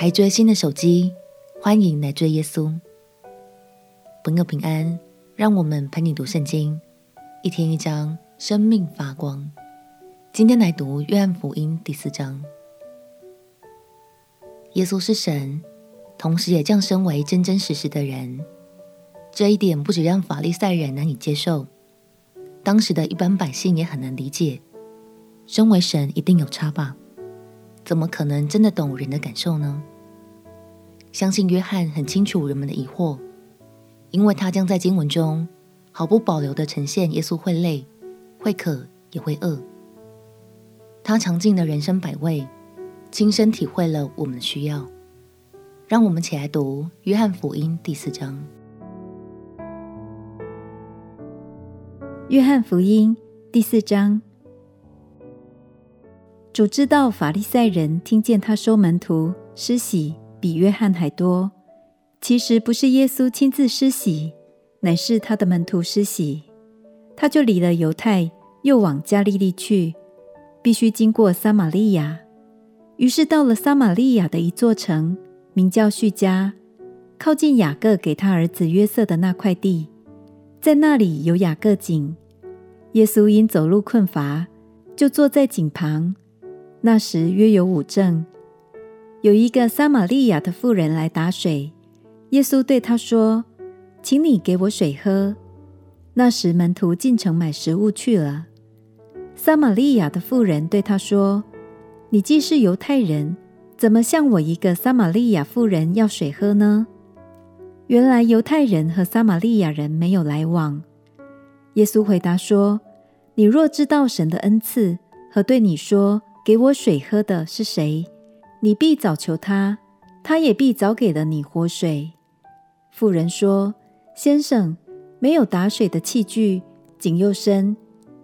还追新的手机，欢迎来追耶稣。朋友平安，让我们陪你读圣经，一天一章，生命发光。今天来读约翰福音第四章。耶稣是神，同时也降生为真真实实的人。这一点不只让法利赛人难以接受，当时的一般百姓也很难理解。身为神，一定有差吧？怎么可能真的懂人的感受呢？相信约翰很清楚人们的疑惑，因为他将在经文中毫不保留地呈现耶稣会累、会渴，也会饿。他尝尽了人生百味，亲身体会了我们的需要。让我们起来读约翰福音第四章。约翰福音第四章。主知道法利赛人听见他收门徒施洗比约翰还多，其实不是耶稣亲自施洗，乃是他的门徒施洗。他就离了犹太，又往加利利去，必须经过撒玛利亚。于是到了撒玛利亚的一座城，名叫叙加，靠近雅各给他儿子约瑟的那块地，在那里有雅各井。耶稣因走路困乏，就坐在井旁。那时约有五正，有一个撒玛利亚的妇人来打水。耶稣对她说：“请你给我水喝。”那时门徒进城买食物去了。撒玛利亚的妇人对他说：“你既是犹太人，怎么向我一个撒玛利亚妇人要水喝呢？”原来犹太人和撒玛利亚人没有来往。耶稣回答说：“你若知道神的恩赐和对你说。”给我水喝的是谁？你必早求他，他也必早给了你活水。妇人说：“先生，没有打水的器具，井又深，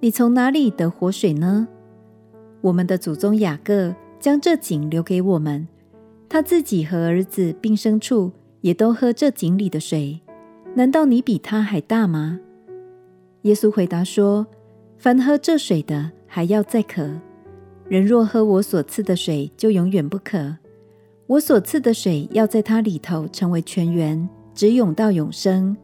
你从哪里得活水呢？我们的祖宗雅各将这井留给我们，他自己和儿子并牲畜也都喝这井里的水。难道你比他还大吗？”耶稣回答说：“凡喝这水的，还要再渴。”人若喝我所赐的水，就永远不渴。我所赐的水要在他里头成为泉源，直涌到永生。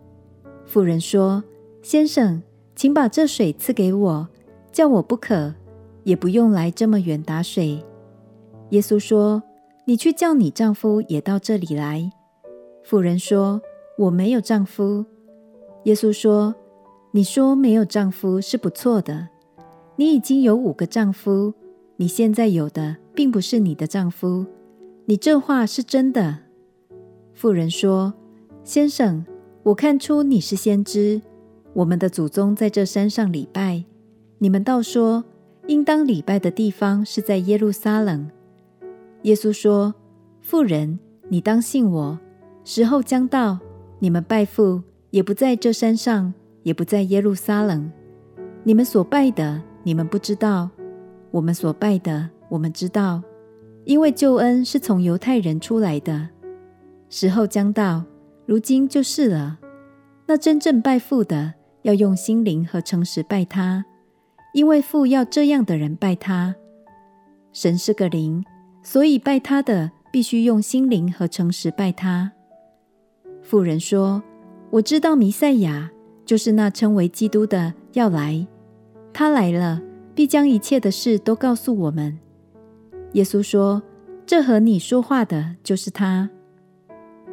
妇人说：“先生，请把这水赐给我，叫我不渴，也不用来这么远打水。”耶稣说：“你去叫你丈夫也到这里来。”妇人说：“我没有丈夫。”耶稣说：“你说没有丈夫是不错的，你已经有五个丈夫。”你现在有的并不是你的丈夫，你这话是真的。妇人说：“先生，我看出你是先知。我们的祖宗在这山上礼拜，你们倒说应当礼拜的地方是在耶路撒冷。”耶稣说：“妇人，你当信我，时候将到，你们拜父也不在这山上，也不在耶路撒冷。你们所拜的，你们不知道。”我们所拜的，我们知道，因为救恩是从犹太人出来的。时候将到，如今就是了。那真正拜父的，要用心灵和诚实拜他，因为父要这样的人拜他。神是个灵，所以拜他的必须用心灵和诚实拜他。妇人说：“我知道弥赛亚，就是那称为基督的，要来。他来了。”必将一切的事都告诉我们。耶稣说：“这和你说话的就是他。”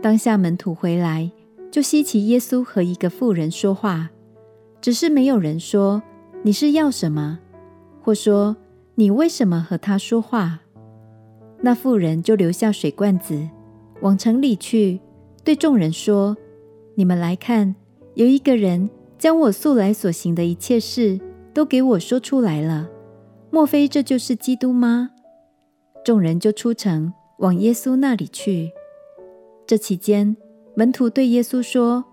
当下门徒回来，就稀奇耶稣和一个妇人说话，只是没有人说：“你是要什么？”或说：“你为什么和他说话？”那妇人就留下水罐子，往城里去，对众人说：“你们来看，有一个人将我素来所行的一切事。”都给我说出来了，莫非这就是基督吗？众人就出城往耶稣那里去。这期间，门徒对耶稣说：“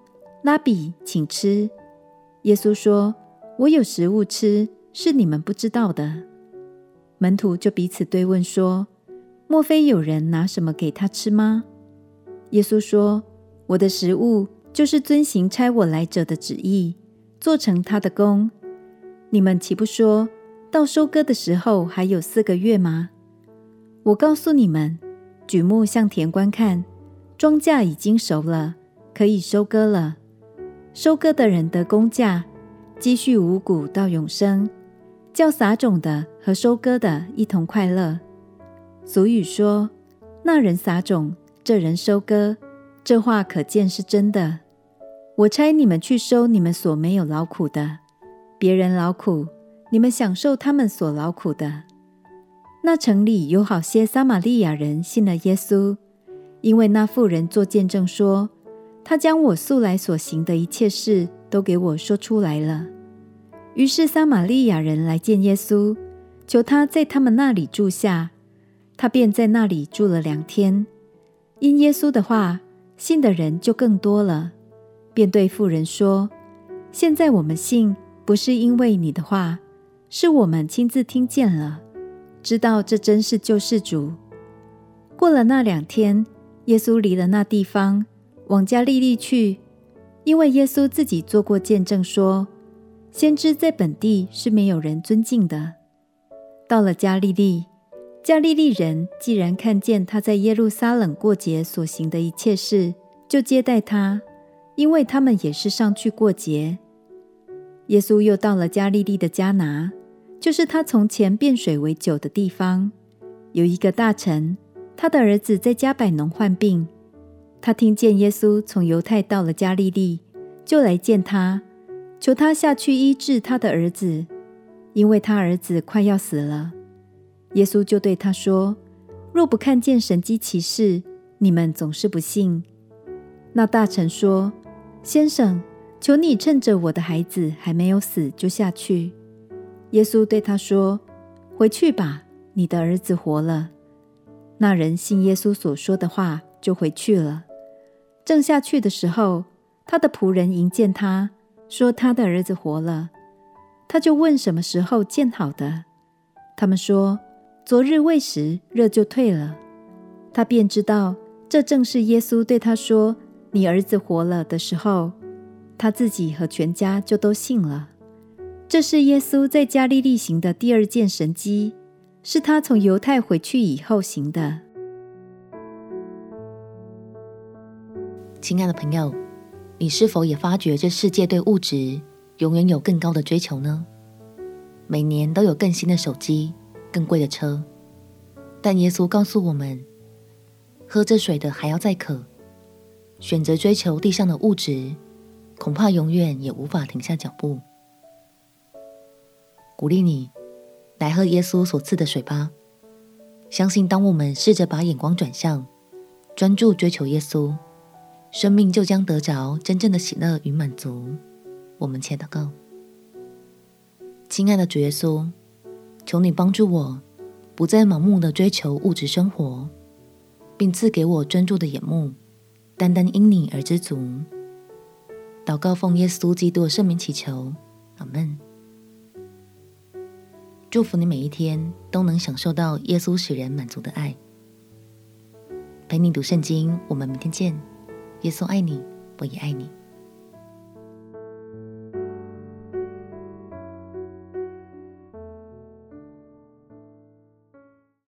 拉比，请吃。”耶稣说：“我有食物吃，是你们不知道的。”门徒就彼此对问说：“莫非有人拿什么给他吃吗？”耶稣说：“我的食物就是遵行差我来者的旨意，做成他的工。”你们岂不说到收割的时候还有四个月吗？我告诉你们，举目向田观看，庄稼已经熟了，可以收割了。收割的人得工价，积蓄五谷到永生，叫撒种的和收割的一同快乐。俗语说：“那人撒种，这人收割。”这话可见是真的。我差你们去收你们所没有劳苦的，别人劳苦，你们享受他们所劳苦的。那城里有好些撒玛利亚人信了耶稣，因为那妇人作见证说，他将我素来所行的一切事都给我说出来了。于是撒玛利亚人来见耶稣，求他在他们那里住下，他便在那里住了两天。因耶稣的话，信的人就更多了，便对妇人说：“现在我们信，不是因为你的话，是我们亲自听见了，知道这真是救世主。”过了那两天，耶稣离了那地方，往加利利去，因为耶稣自己做过见证说，先知在本地是没有人尊敬的。到了加利利。加利利人既然看见他在耶路撒冷过节所行的一切事，就接待他，因为他们也是上去过节。耶稣又到了加利利的迦拿，就是他从前变水为酒的地方。有一个大臣，他的儿子在加百农患病，他听见耶稣从犹太到了加利利，就来见他，求他下去医治他的儿子，因为他儿子快要死了。耶稣就对他说：“若不看见神迹奇事，你们总是不信。”那大臣说：“先生，求你趁着我的孩子还没有死，就下去。”耶稣对他说：“回去吧，你的儿子活了。”那人信耶稣所说的话，就回去了。正下去的时候，他的仆人迎见他，说他的儿子活了。他就问什么时候见好的。他们说。昨日未时，热就退了。他便知道这正是耶稣对他说：“你儿子活了”的时候。他自己和全家就都信了。这是耶稣在加利利行的第二件神迹，是他从犹太回去以后行的。亲爱的朋友，你是否也发觉这世界对物质永远有更高的追求呢？每年都有更新的手机。更贵的车，但耶稣告诉我们：喝这水的还要再渴。选择追求地上的物质，恐怕永远也无法停下脚步。鼓励你来喝耶稣所赐的水吧。相信当我们试着把眼光转向，专注追求耶稣，生命就将得着真正的喜乐与满足。我们且祷告：亲爱的主耶稣。求你帮助我，不再盲目的追求物质生活，并赐给我专注的眼目，单单因你而知足。祷告奉耶稣基督的圣名祈求，阿门。祝福你每一天都能享受到耶稣使人满足的爱。陪你读圣经，我们明天见。耶稣爱你，我也爱你。